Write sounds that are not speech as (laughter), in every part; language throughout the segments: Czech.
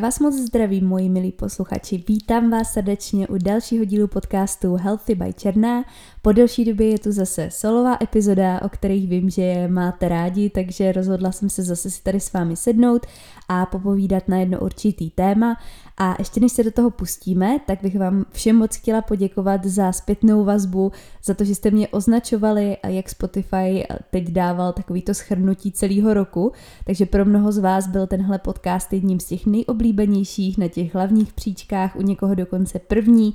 Vás moc zdravím, moji milí posluchači. Vítám vás srdečně u dalšího dílu podcastu Healthy by Černá. Po delší době je tu zase solová epizoda, o kterých vím, že je máte rádi, takže rozhodla jsem se zase si tady s vámi sednout a popovídat na jedno určitý téma. A ještě než se do toho pustíme, tak bych vám všem moc chtěla poděkovat za zpětnou vazbu, za to, že jste mě označovali jak Spotify teď dával takovýto schrnutí celého roku. Takže pro mnoho z vás byl tenhle podcast jedním z těch nejoblíbenějších na těch hlavních příčkách, u někoho dokonce první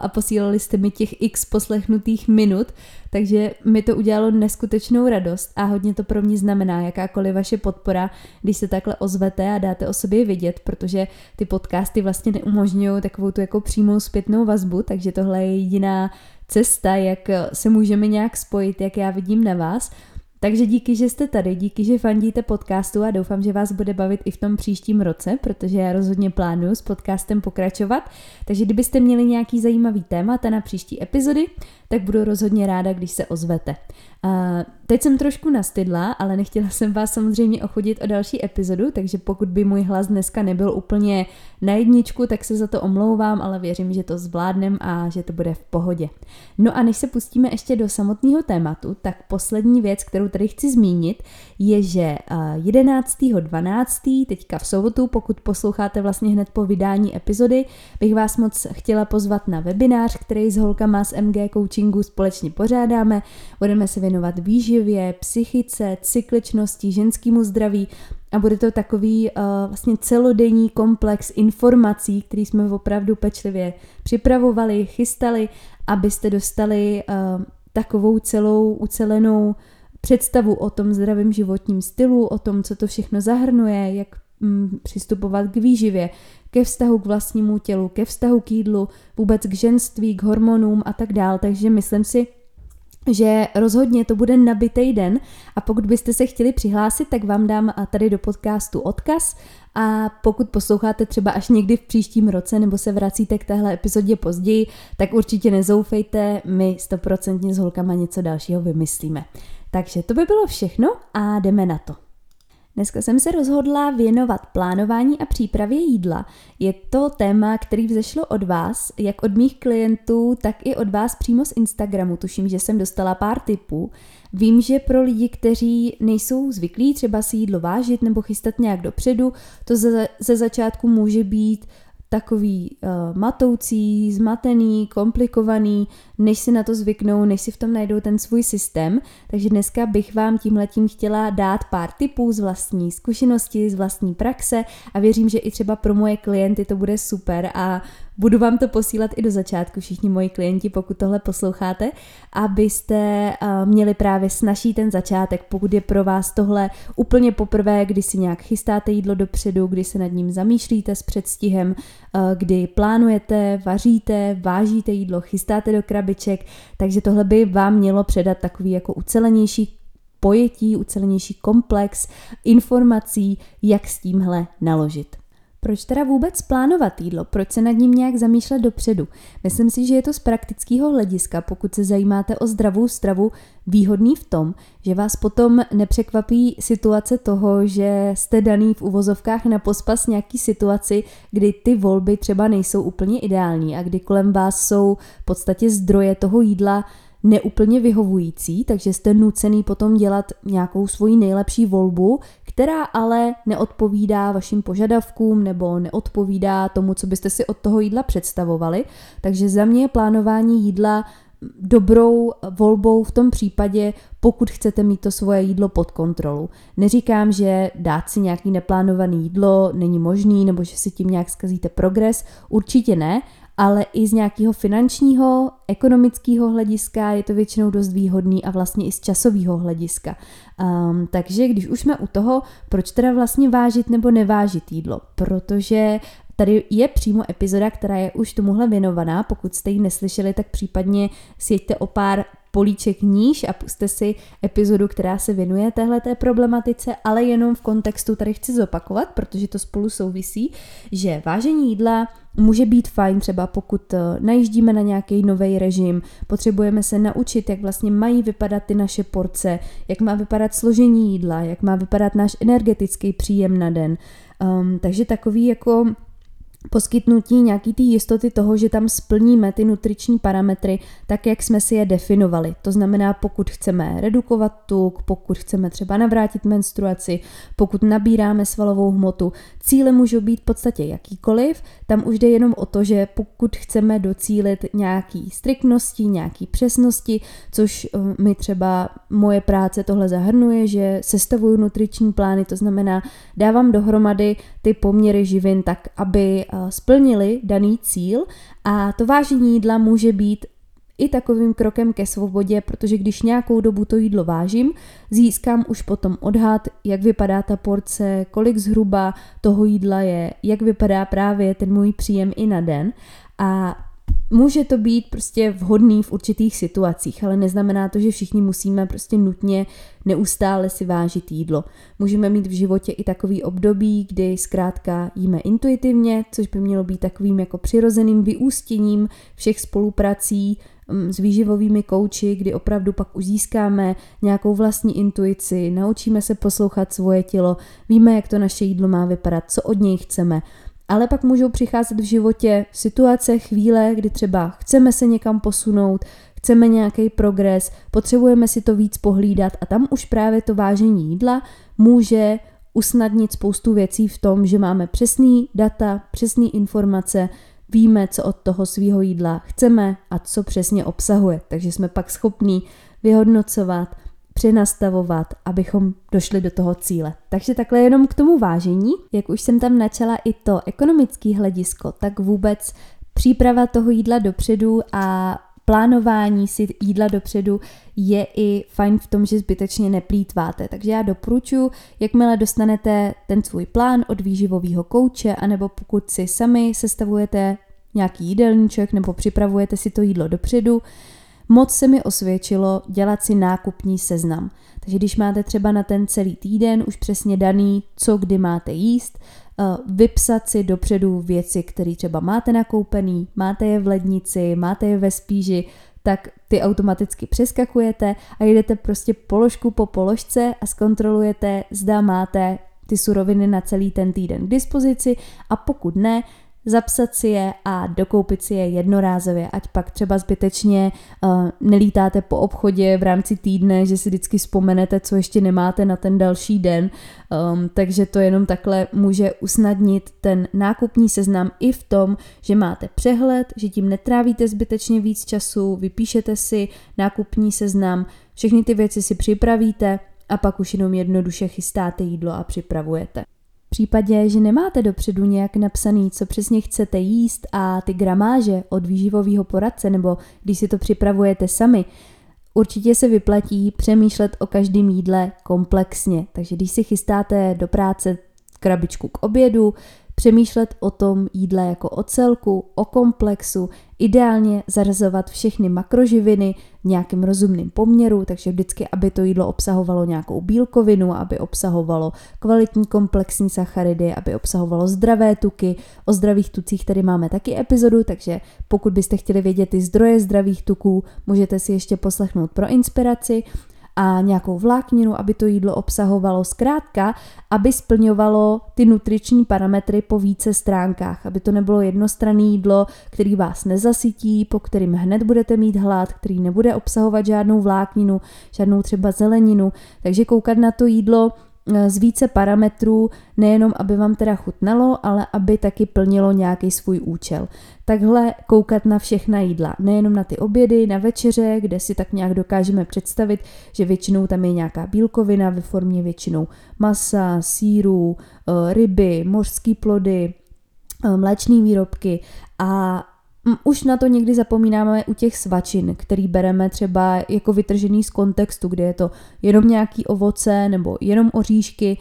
a posílali jste mi těch x poslechnutých minut, takže mi to udělalo neskutečnou radost a hodně to pro mě znamená jakákoliv vaše podpora, když se takhle ozvete a dáte o sobě vidět, protože ty podcasty vlastně neumožňují takovou tu jako přímou zpětnou vazbu, takže tohle je jediná cesta, jak se můžeme nějak spojit, jak já vidím na vás. Takže díky, že jste tady, díky, že fandíte podcastu a doufám, že vás bude bavit i v tom příštím roce, protože já rozhodně plánuju s podcastem pokračovat. Takže kdybyste měli nějaký zajímavý témata na příští epizody, tak budu rozhodně ráda, když se ozvete. Uh, teď jsem trošku nastydla, ale nechtěla jsem vás samozřejmě ochodit o další epizodu, takže pokud by můj hlas dneska nebyl úplně na jedničku, tak se za to omlouvám, ale věřím, že to zvládnem a že to bude v pohodě. No a než se pustíme ještě do samotného tématu, tak poslední věc, kterou tady chci zmínit, je, že uh, 11.12. teďka v sobotu, pokud posloucháte vlastně hned po vydání epizody, bych vás moc chtěla pozvat na webinář, který s holkama z MG Coachingu společně pořádáme. Budeme se věnovat výživě, psychice, cykličnosti, ženskému zdraví a bude to takový uh, vlastně celodenní komplex informací, který jsme opravdu pečlivě připravovali, chystali, abyste dostali uh, takovou celou ucelenou představu o tom zdravém životním stylu, o tom, co to všechno zahrnuje, jak mm, přistupovat k výživě, ke vztahu k vlastnímu tělu, ke vztahu k jídlu, vůbec k ženství, k hormonům a tak dál. Takže myslím si, že rozhodně to bude nabitý den a pokud byste se chtěli přihlásit, tak vám dám tady do podcastu odkaz a pokud posloucháte třeba až někdy v příštím roce nebo se vracíte k téhle epizodě později, tak určitě nezoufejte, my stoprocentně s holkama něco dalšího vymyslíme. Takže to by bylo všechno a jdeme na to. Dneska jsem se rozhodla věnovat plánování a přípravě jídla. Je to téma, který vzešlo od vás, jak od mých klientů, tak i od vás přímo z Instagramu. Tuším, že jsem dostala pár tipů. Vím, že pro lidi, kteří nejsou zvyklí třeba si jídlo vážit nebo chystat nějak dopředu, to ze, ze začátku může být takový uh, matoucí, zmatený, komplikovaný, než si na to zvyknou, než si v tom najdou ten svůj systém. Takže dneska bych vám tímhletím chtěla dát pár tipů z vlastní zkušenosti, z vlastní praxe a věřím, že i třeba pro moje klienty to bude super a Budu vám to posílat i do začátku, všichni moji klienti, pokud tohle posloucháte, abyste uh, měli právě snaží ten začátek, pokud je pro vás tohle úplně poprvé, kdy si nějak chystáte jídlo dopředu, kdy se nad ním zamýšlíte s předstihem, uh, kdy plánujete, vaříte, vážíte jídlo, chystáte do krabiček, takže tohle by vám mělo předat takový jako ucelenější pojetí, ucelenější komplex informací, jak s tímhle naložit. Proč teda vůbec plánovat jídlo? Proč se nad ním nějak zamýšlet dopředu? Myslím si, že je to z praktického hlediska, pokud se zajímáte o zdravou stravu, výhodný v tom, že vás potom nepřekvapí situace toho, že jste daný v uvozovkách na pospas nějaký situaci, kdy ty volby třeba nejsou úplně ideální a kdy kolem vás jsou v podstatě zdroje toho jídla neúplně vyhovující, takže jste nucený potom dělat nějakou svoji nejlepší volbu, která ale neodpovídá vašim požadavkům nebo neodpovídá tomu, co byste si od toho jídla představovali. Takže za mě je plánování jídla dobrou volbou v tom případě, pokud chcete mít to svoje jídlo pod kontrolou. Neříkám, že dát si nějaký neplánovaný jídlo není možný, nebo že si tím nějak zkazíte progres, určitě ne, ale i z nějakého finančního, ekonomického hlediska je to většinou dost výhodný a vlastně i z časového hlediska. Um, takže když už jsme u toho, proč teda vlastně vážit nebo nevážit jídlo? Protože Tady je přímo epizoda, která je už tomuhle věnovaná. Pokud jste ji neslyšeli, tak případně sjeďte o pár políček níž a puste si epizodu, která se věnuje téhle problematice, ale jenom v kontextu tady chci zopakovat, protože to spolu souvisí, že vážení jídla může být fajn třeba pokud eh, najíždíme na nějaký nový režim, potřebujeme se naučit, jak vlastně mají vypadat ty naše porce, jak má vypadat složení jídla, jak má vypadat náš energetický příjem na den, Um, takže takový jako poskytnutí nějaký té jistoty toho, že tam splníme ty nutriční parametry tak, jak jsme si je definovali. To znamená, pokud chceme redukovat tuk, pokud chceme třeba navrátit menstruaci, pokud nabíráme svalovou hmotu, cíle můžou být v podstatě jakýkoliv, tam už jde jenom o to, že pokud chceme docílit nějaký striktnosti, nějaký přesnosti, což eh, mi třeba moje práce tohle zahrnuje, že sestavuju nutriční plány, to znamená, dávám dohromady ty poměry živin tak, aby splnili daný cíl. A to vážení jídla může být i takovým krokem ke svobodě, protože když nějakou dobu to jídlo vážím, získám už potom odhad, jak vypadá ta porce, kolik zhruba toho jídla je, jak vypadá právě ten můj příjem i na den. A Může to být prostě vhodný v určitých situacích, ale neznamená to, že všichni musíme prostě nutně neustále si vážit jídlo. Můžeme mít v životě i takový období, kdy zkrátka jíme intuitivně, což by mělo být takovým jako přirozeným vyústěním všech spoluprací mm, s výživovými kouči, kdy opravdu pak už získáme nějakou vlastní intuici, naučíme se poslouchat svoje tělo, víme, jak to naše jídlo má vypadat, co od něj chceme ale pak můžou přicházet v životě situace, chvíle, kdy třeba chceme se někam posunout, chceme nějaký progres, potřebujeme si to víc pohlídat a tam už právě to vážení jídla může usnadnit spoustu věcí v tom, že máme přesný data, přesné informace, víme, co od toho svého jídla chceme a co přesně obsahuje. Takže jsme pak schopní vyhodnocovat přenastavovat, abychom došli do toho cíle. Takže takhle jenom k tomu vážení, jak už jsem tam načala i to ekonomické hledisko, tak vůbec příprava toho jídla dopředu a plánování si jídla dopředu je i fajn v tom, že zbytečně neplýtváte. Takže já doporučuji, jakmile dostanete ten svůj plán od výživového kouče, anebo pokud si sami sestavujete nějaký jídelníček nebo připravujete si to jídlo dopředu, Moc se mi osvědčilo dělat si nákupní seznam. Takže když máte třeba na ten celý týden už přesně daný, co kdy máte jíst, eh, vypsat si dopředu věci, které třeba máte nakoupený, máte je v lednici, máte je ve spíži, tak ty automaticky přeskakujete a jdete prostě položku po položce a zkontrolujete, zda máte ty suroviny na celý ten týden k dispozici a pokud ne, zapsat si je a dokoupit si je jednorázově, ať pak třeba zbytečně uh, nelítáte po obchodě v rámci týdne, že si vždycky vzpomenete, co ještě nemáte na ten další den, um, takže to jenom takhle může usnadnit ten nákupní seznam i v tom, že máte přehled, že tím netrávíte zbytečně víc času, vypíšete si nákupní seznam, všechny ty věci si připravíte a pak už jenom jednoduše chystáte jídlo a připravujete případě, že nemáte dopředu nějak napsaný, co přesně chcete jíst a ty gramáže od výživového poradce, nebo když si to připravujete sami, určitě se vyplatí přemýšlet o každém jídle komplexně. Takže když si chystáte do práce krabičku k obědu, přemýšlet o tom jídle jako o celku, o komplexu, ideálně zařazovat všechny makroživiny v nějakém rozumném poměru, takže vždycky, aby to jídlo obsahovalo nějakou bílkovinu, aby obsahovalo kvalitní komplexní sacharidy, aby obsahovalo zdravé tuky. O zdravých tucích tady máme taky epizodu, takže pokud byste chtěli vědět ty zdroje zdravých tuků, můžete si ještě poslechnout pro inspiraci a nějakou vlákninu, aby to jídlo obsahovalo zkrátka, aby splňovalo ty nutriční parametry po více stránkách, aby to nebylo jednostranné jídlo, který vás nezasytí, po kterým hned budete mít hlad, který nebude obsahovat žádnou vlákninu, žádnou třeba zeleninu. Takže koukat na to jídlo z více parametrů, nejenom aby vám teda chutnalo, ale aby taky plnilo nějaký svůj účel. Takhle koukat na všechna jídla, nejenom na ty obědy, na večeře, kde si tak nějak dokážeme představit, že většinou tam je nějaká bílkovina ve formě většinou masa, síru, eh, ryby, mořské plody, eh, mléčné výrobky a už na to někdy zapomínáme u těch svačin, který bereme třeba jako vytržený z kontextu, kde je to jenom nějaký ovoce nebo jenom oříšky.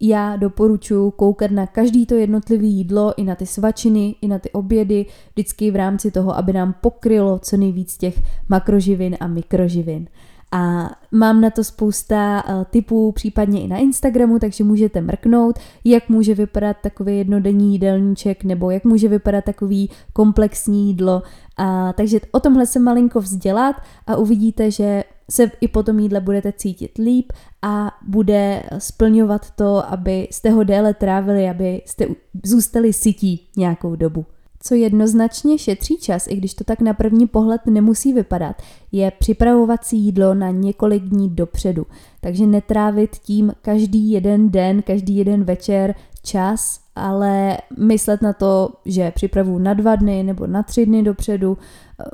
Já doporučuji koukat na každý to jednotlivé jídlo, i na ty svačiny, i na ty obědy, vždycky v rámci toho, aby nám pokrylo co nejvíc těch makroživin a mikroživin. A mám na to spousta uh, typů, případně i na Instagramu, takže můžete mrknout, jak může vypadat takový jednodenní jídelníček nebo jak může vypadat takový komplexní jídlo. A, takže o tomhle se malinko vzdělat a uvidíte, že se i po tom jídle budete cítit líp a bude splňovat to, aby jste ho déle trávili, aby jste zůstali sytí nějakou dobu. Co jednoznačně šetří čas, i když to tak na první pohled nemusí vypadat, je připravovat si jídlo na několik dní dopředu. Takže netrávit tím každý jeden den, každý jeden večer čas, ale myslet na to, že připravu na dva dny nebo na tři dny dopředu,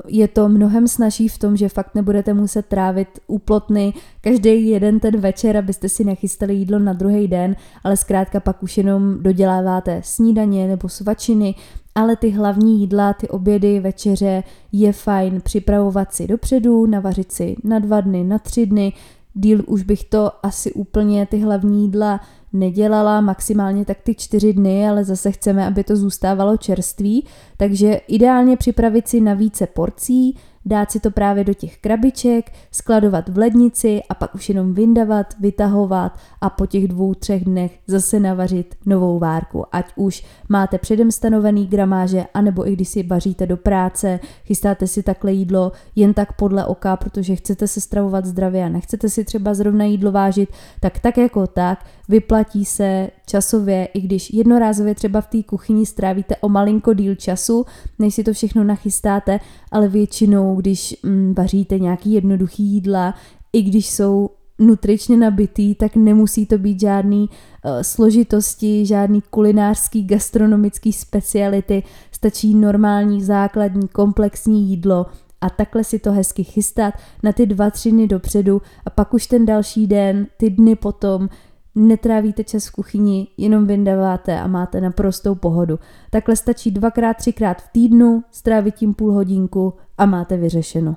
je to mnohem snažší v tom, že fakt nebudete muset trávit úplotny každý jeden ten večer, abyste si nachystali jídlo na druhý den, ale zkrátka pak už jenom doděláváte snídaně nebo svačiny, ale ty hlavní jídla, ty obědy, večeře je fajn připravovat si dopředu, navařit si na dva dny, na tři dny, díl už bych to asi úplně ty hlavní jídla nedělala, maximálně tak ty čtyři dny, ale zase chceme, aby to zůstávalo čerství, takže ideálně připravit si na více porcí, dát si to právě do těch krabiček, skladovat v lednici a pak už jenom vyndavat, vytahovat a po těch dvou, třech dnech zase navařit novou várku. Ať už máte předem stanovený gramáže, anebo i když si vaříte do práce, chystáte si takhle jídlo jen tak podle oka, protože chcete se stravovat zdravě a nechcete si třeba zrovna jídlo vážit, tak tak jako tak vyplatí se časově, i když jednorázově třeba v té kuchyni strávíte o malinko díl času, než si to všechno nachystáte, ale většinou, když mm, vaříte nějaký jednoduchý jídla, i když jsou nutričně nabitý, tak nemusí to být žádný uh, složitosti, žádný kulinářský, gastronomický speciality, stačí normální, základní, komplexní jídlo a takhle si to hezky chystat na ty dva, tři dny dopředu a pak už ten další den, ty dny potom netrávíte čas v kuchyni, jenom vyndáváte a máte naprostou pohodu. Takhle stačí dvakrát, třikrát v týdnu, strávit tím půl hodinku a máte vyřešeno.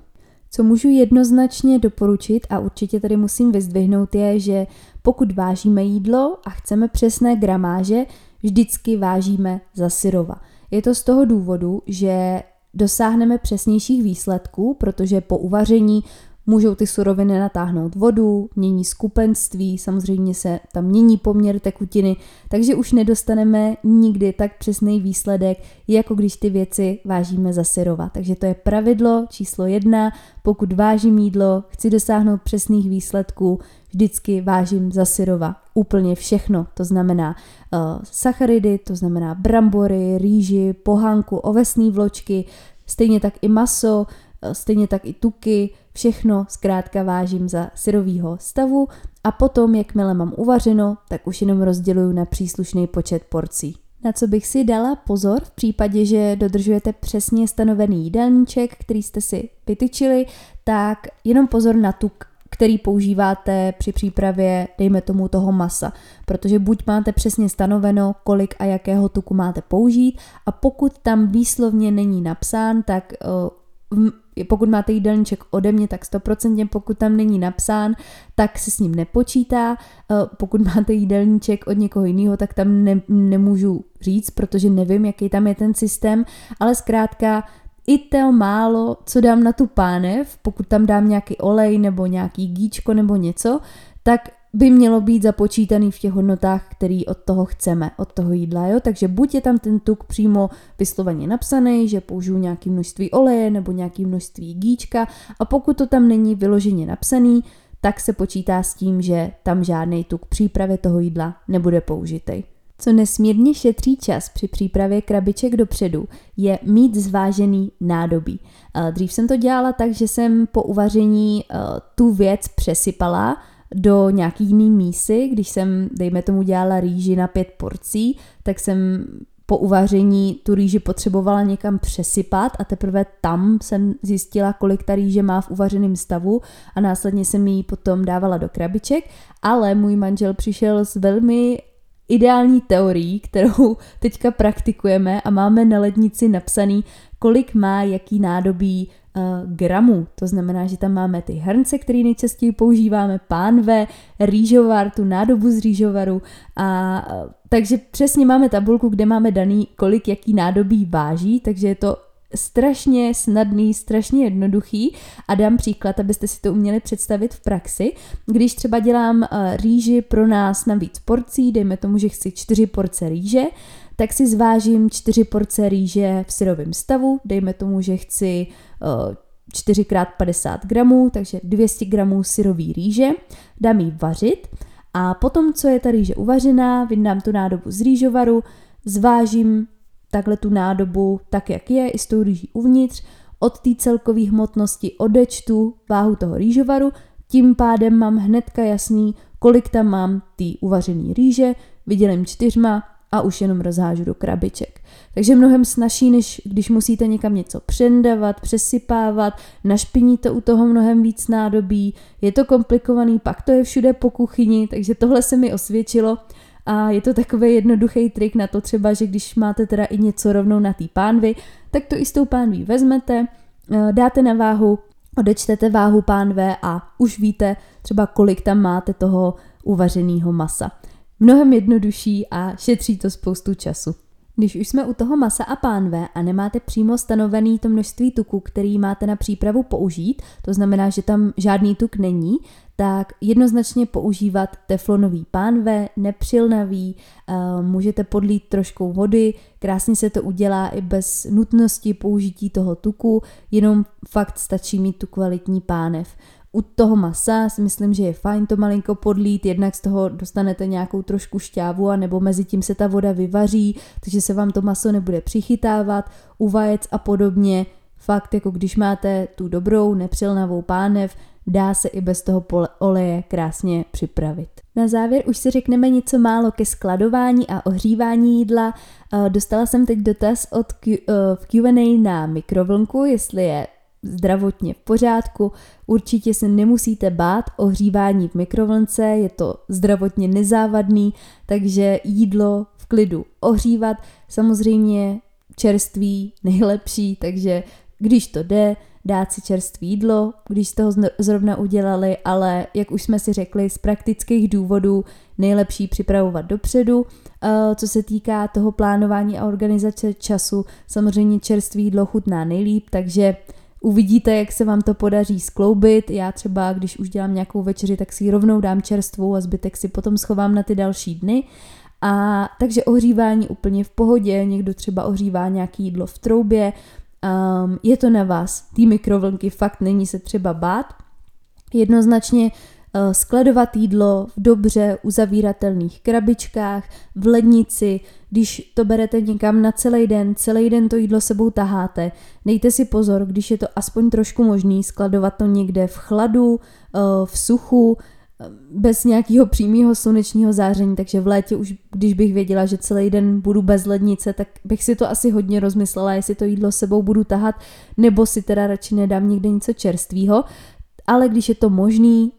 Co můžu jednoznačně doporučit a určitě tady musím vyzdvihnout je, že pokud vážíme jídlo a chceme přesné gramáže, vždycky vážíme za syrova. Je to z toho důvodu, že dosáhneme přesnějších výsledků, protože po uvaření Můžou ty suroviny natáhnout vodu, mění skupenství, samozřejmě se tam mění poměr tekutiny, takže už nedostaneme nikdy tak přesný výsledek, jako když ty věci vážíme za syrova. Takže to je pravidlo číslo jedna, pokud vážím jídlo, chci dosáhnout přesných výsledků, vždycky vážím za syrova úplně všechno. To znamená uh, sacharidy, to znamená brambory, rýži, pohánku, ovesné vločky, stejně tak i maso, stejně tak i tuky, Všechno zkrátka vážím za syrovýho stavu a potom, jakmile mám uvařeno, tak už jenom rozděluju na příslušný počet porcí. Na co bych si dala pozor v případě, že dodržujete přesně stanovený jídelníček, který jste si vytyčili, tak jenom pozor na tuk, který používáte při přípravě, dejme tomu, toho masa. Protože buď máte přesně stanoveno, kolik a jakého tuku máte použít a pokud tam výslovně není napsán, tak uh, pokud máte jídelníček ode mě, tak 100%, pokud tam není napsán, tak se s ním nepočítá. Eh, pokud (laughs) máte jídelníček od někoho jiného, tak tam ne, nemůžu říct, protože nevím, jaký tam je ten systém, ale zkrátka i to málo, co dám na tu pánev, pokud tam dám nějaký olej nebo nějaký gíčko nebo něco, tak by mělo být započítaný v těch hodnotách, který od toho chceme, od toho jídla. Jo? Takže buď je tam ten tuk přímo vysloveně napsaný, že použiju nějaké množství oleje nebo nějaké množství gíčka a pokud to tam není vyloženě napsaný, tak se počítá s tím, že tam žádný tuk přípravě toho jídla nebude použitý. Co nesmírně šetří čas při přípravě krabiček dopředu, je mít zvážený nádobí. Dřív jsem to dělala tak, že jsem po uvaření eh, tu věc přesypala do nějaký jiný mísy, když jsem, dejme tomu, dělala rýži na pět porcí, tak jsem po uvaření tu rýži potřebovala někam přesypat a teprve tam jsem zjistila, kolik ta rýže má v uvařeném stavu a následně jsem ji potom dávala do krabiček, ale můj manžel přišel s velmi ideální teorií, kterou teďka praktikujeme a máme na lednici napsaný, kolik má jaký nádobí gramů. To znamená, že tam máme ty hrnce, které nejčastěji používáme, pánve, rýžovar, tu nádobu z rýžovaru a uh, takže přesně máme tabulku, kde máme daný, kolik jaký nádobí váží, takže je to strašně snadný, strašně jednoduchý a dám příklad, abyste si to uměli představit v praxi. Když třeba dělám uh, rýži pro nás na víc porcí, dejme tomu, že chci čtyři porce rýže, tak si zvážím čtyři porce rýže v syrovém stavu, dejme tomu, že chci uh, 4x50 gramů, takže 200 gramů syrový rýže, dám ji vařit. A potom, co je ta rýže uvařená, vyndám tu nádobu z rýžovaru, zvážím takhle tu nádobu tak, jak je, i s tou rýží uvnitř, od té celkové hmotnosti odečtu váhu toho rýžovaru, tím pádem mám hnedka jasný, kolik tam mám té uvařené rýže, vydělím čtyřma a už jenom rozhážu do krabiček. Takže mnohem snažší, než když musíte někam něco přendavat, přesypávat, našpiníte u toho mnohem víc nádobí, je to komplikovaný, pak to je všude po kuchyni, takže tohle se mi osvědčilo a je to takový jednoduchý trik na to třeba, že když máte teda i něco rovnou na té pánvi, tak to i s tou pánví vezmete, eh, dáte na váhu, odečtete váhu pánve a už víte třeba kolik tam máte toho uvařeného masa. Mnohem jednodušší a šetří to spoustu času. Když už jsme u toho masa a pánve a nemáte přímo stanovený to množství tuku, který máte na přípravu použít, to znamená, že tam žádný tuk není, tak jednoznačně používat teflonový pánve, nepřilnavý, uh, můžete podlít troškou vody, krásně se to udělá i bez nutnosti použití toho tuku, jenom fakt stačí mít tu kvalitní pánev. U toho masa si myslím, že je fajn to malinko podlít, jednak z toho dostanete nějakou trošku šťávu a nebo mezi tím se ta voda vyvaří, takže se vám to maso nebude přichytávat, u vajec a podobně. Fakt, jako když máte tu dobrou, nepřilnavou pánev, dá se i bez toho oleje krásně připravit. Na závěr už si řekneme něco málo ke skladování a ohřívání jídla. Eh, dostala jsem teď dotaz od Q, eh, v Q&A na mikrovlnku, jestli je zdravotně v pořádku. Určitě se nemusíte bát ohřívání v mikrovlnce, je to zdravotně nezávadný, takže jídlo v klidu ohřívat. Samozřejmě čerství nejlepší, takže když to jde, dát si čerstvé jídlo, když jste ho zrovna udělali, ale jak už jsme si řekli, z praktických důvodů nejlepší připravovat dopředu. Eh, co se týká toho plánování a organizace času, samozřejmě čerstvé jídlo chutná nejlíp, takže Uvidíte, jak se vám to podaří skloubit. Já třeba, když už dělám nějakou večeři, tak si ji rovnou dám čerstvou a zbytek si potom schovám na ty další dny. A takže ohřívání úplně v pohodě, někdo třeba ohřívá nějaký jídlo v troubě, um, je to na vás. Ty mikrovlnky fakt není se třeba bát. Jednoznačně skladovat jídlo v dobře uzavíratelných krabičkách, v lednici, když to berete někam na celý den, celý den to jídlo sebou taháte, dejte si pozor, když je to aspoň trošku možný, skladovat to někde v chladu, uh, v suchu, bez nějakého přímého slunečního záření, takže v létě už, když bych věděla, že celý den budu bez lednice, tak bych si to asi hodně rozmyslela, jestli to jídlo sebou budu tahat, nebo si teda radši nedám někde něco čerstvého. Ale když je to možný,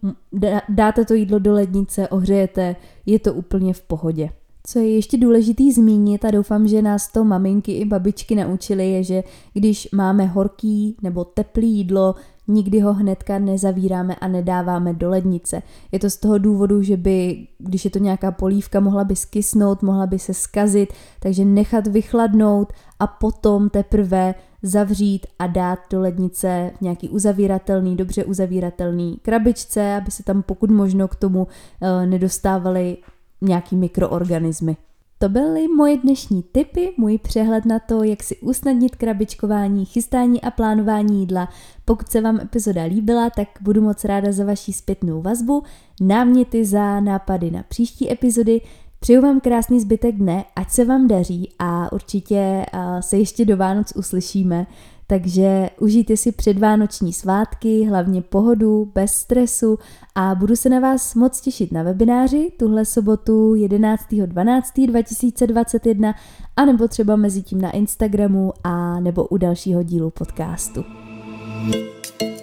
dáte to jídlo do lednice, ohřejete, je to úplně v pohodě. Co je ještě důležitý zmínit a doufám, že nás to maminky i babičky naučily, je, že když máme horký nebo teplý jídlo, nikdy ho hnedka nezavíráme a nedáváme do lednice. Je to z toho důvodu, že by, když je to nějaká polívka, mohla by skysnout, mohla by se skazit, takže nechat vychladnout a potom teprve zavřít a dát do lednice v nějaký uzavíratelný, dobře uzavíratelný krabičce, aby se tam pokud možno k tomu uh, nedostávaly nějaký mikroorganismy. To byly moje dnešní tipy, můj přehled na to, jak si usnadnit krabičkování, chystání a plánování jídla. Pokud se vám epizoda líbila, tak budu moc ráda za vaši zpětnou vazbu, náměty za nápady na příští epizody. Přeju vám krásný zbytek dne, ať se vám daří a určitě se ještě do Vánoc uslyšíme. Takže užijte si předvánoční svátky, hlavně pohodu, bez stresu a budu se na vás moc těšit na webináři tuhle sobotu 11.12.2021 a nebo třeba mezi tím na Instagramu a nebo u dalšího dílu podcastu. thank you